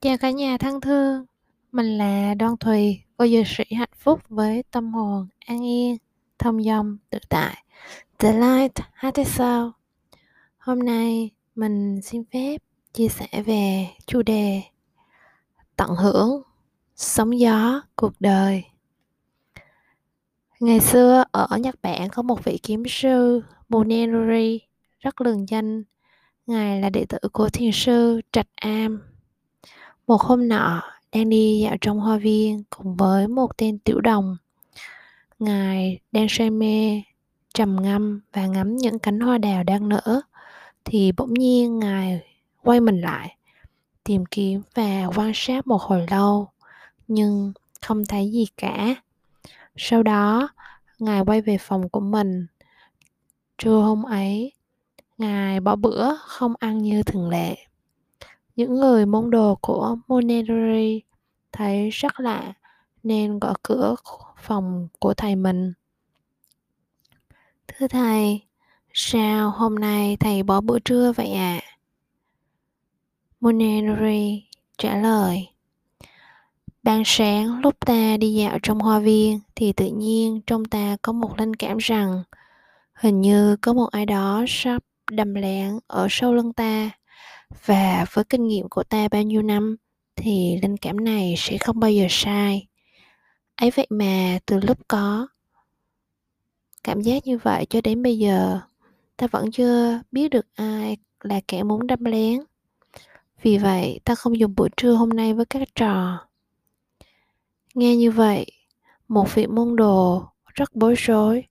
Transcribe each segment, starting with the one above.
Chào cả nhà thân thương, mình là Đoan Thùy, cô dược sĩ hạnh phúc với tâm hồn an yên, thông dong, tự tại. The Light hát sao? Hôm nay mình xin phép chia sẻ về chủ đề tận hưởng sóng gió cuộc đời. Ngày xưa ở Nhật Bản có một vị kiếm sư Munenori rất lừng danh. Ngài là đệ tử của thiền sư Trạch Am một hôm nọ, đang đi dạo trong hoa viên cùng với một tên tiểu đồng. Ngài đang say mê, trầm ngâm và ngắm những cánh hoa đào đang nở, thì bỗng nhiên Ngài quay mình lại, tìm kiếm và quan sát một hồi lâu, nhưng không thấy gì cả. Sau đó, Ngài quay về phòng của mình. Trưa hôm ấy, Ngài bỏ bữa không ăn như thường lệ những người môn đồ của Monterey thấy rất lạ nên gõ cửa phòng của thầy mình. Thưa thầy, sao hôm nay thầy bỏ bữa trưa vậy ạ? À? Monterey trả lời. Ban sáng lúc ta đi dạo trong hoa viên thì tự nhiên trong ta có một linh cảm rằng hình như có một ai đó sắp đầm lén ở sau lưng ta và với kinh nghiệm của ta bao nhiêu năm, thì linh cảm này sẽ không bao giờ sai. Ấy vậy mà từ lúc có cảm giác như vậy cho đến bây giờ, ta vẫn chưa biết được ai là kẻ muốn đâm lén. Vì vậy, ta không dùng buổi trưa hôm nay với các trò. Nghe như vậy, một vị môn đồ rất bối rối,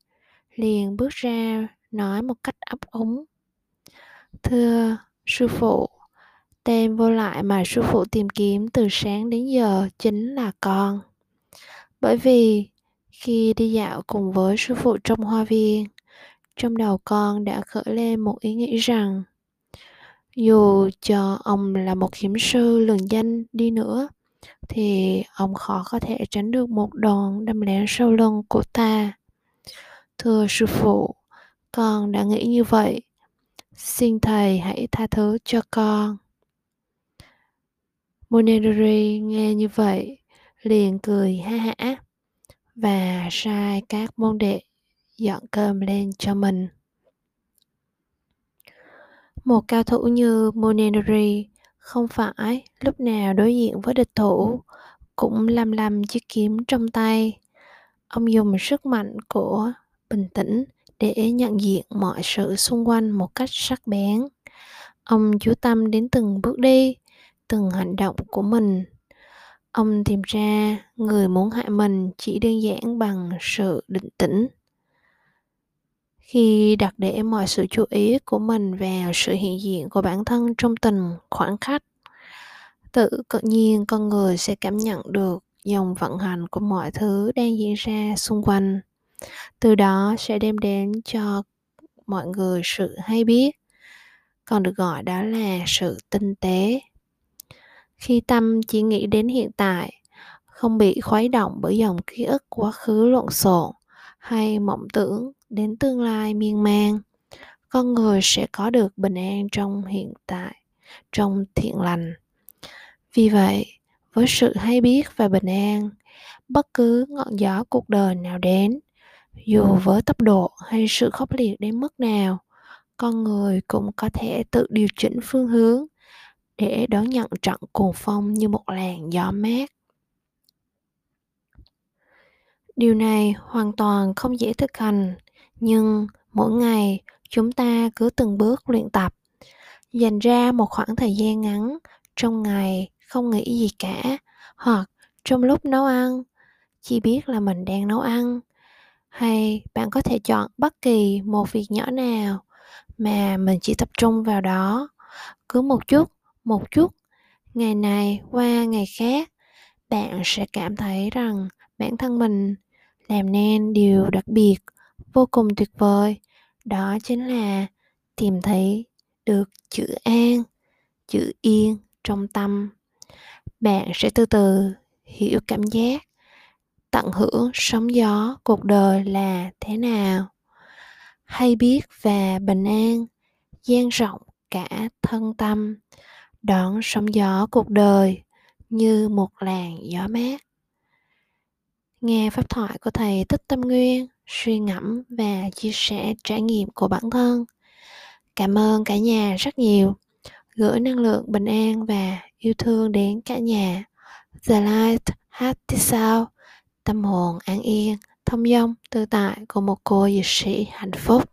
liền bước ra nói một cách ấp úng. Thưa sư phụ Tên vô lại mà sư phụ tìm kiếm từ sáng đến giờ chính là con. Bởi vì khi đi dạo cùng với sư phụ trong hoa viên, trong đầu con đã khởi lên một ý nghĩ rằng dù cho ông là một hiểm sư lừng danh đi nữa thì ông khó có thể tránh được một đòn đâm lén sau lưng của ta. Thưa sư phụ, con đã nghĩ như vậy. Xin thầy hãy tha thứ cho con. Monedori nghe như vậy, liền cười ha hả và sai các môn đệ dọn cơm lên cho mình. Một cao thủ như Monedori không phải lúc nào đối diện với địch thủ cũng lăm lăm chiếc kiếm trong tay. Ông dùng sức mạnh của bình tĩnh để nhận diện mọi sự xung quanh một cách sắc bén. Ông chú tâm đến từng bước đi, từng hành động của mình. Ông tìm ra người muốn hại mình chỉ đơn giản bằng sự định tĩnh. Khi đặt để mọi sự chú ý của mình vào sự hiện diện của bản thân trong từng khoảng khắc tự tự nhiên con người sẽ cảm nhận được dòng vận hành của mọi thứ đang diễn ra xung quanh từ đó sẽ đem đến cho mọi người sự hay biết, còn được gọi đó là sự tinh tế. Khi tâm chỉ nghĩ đến hiện tại, không bị khuấy động bởi dòng ký ức quá khứ lộn xộn hay mộng tưởng đến tương lai miên man, con người sẽ có được bình an trong hiện tại, trong thiện lành. Vì vậy, với sự hay biết và bình an, bất cứ ngọn gió cuộc đời nào đến dù với tốc độ hay sự khốc liệt đến mức nào, con người cũng có thể tự điều chỉnh phương hướng để đón nhận trận cuồng phong như một làn gió mát. Điều này hoàn toàn không dễ thực hành, nhưng mỗi ngày chúng ta cứ từng bước luyện tập, dành ra một khoảng thời gian ngắn trong ngày không nghĩ gì cả, hoặc trong lúc nấu ăn, chỉ biết là mình đang nấu ăn hay, bạn có thể chọn bất kỳ một việc nhỏ nào mà mình chỉ tập trung vào đó. Cứ một chút một chút, ngày này qua ngày khác, bạn sẽ cảm thấy rằng bản thân mình làm nên điều đặc biệt, vô cùng tuyệt vời. Đó chính là tìm thấy được chữ an, chữ yên trong tâm. Bạn sẽ từ từ hiểu cảm giác tận hưởng sóng gió cuộc đời là thế nào? Hay biết và bình an dang rộng cả thân tâm, đón sóng gió cuộc đời như một làn gió mát? Nghe pháp thoại của thầy tích tâm nguyên suy ngẫm và chia sẻ trải nghiệm của bản thân. Cảm ơn cả nhà rất nhiều. Gửi năng lượng bình an và yêu thương đến cả nhà. The light happy sao? Tâm hồn an yên, thông dong, tự tại của một cô dược sĩ hạnh phúc.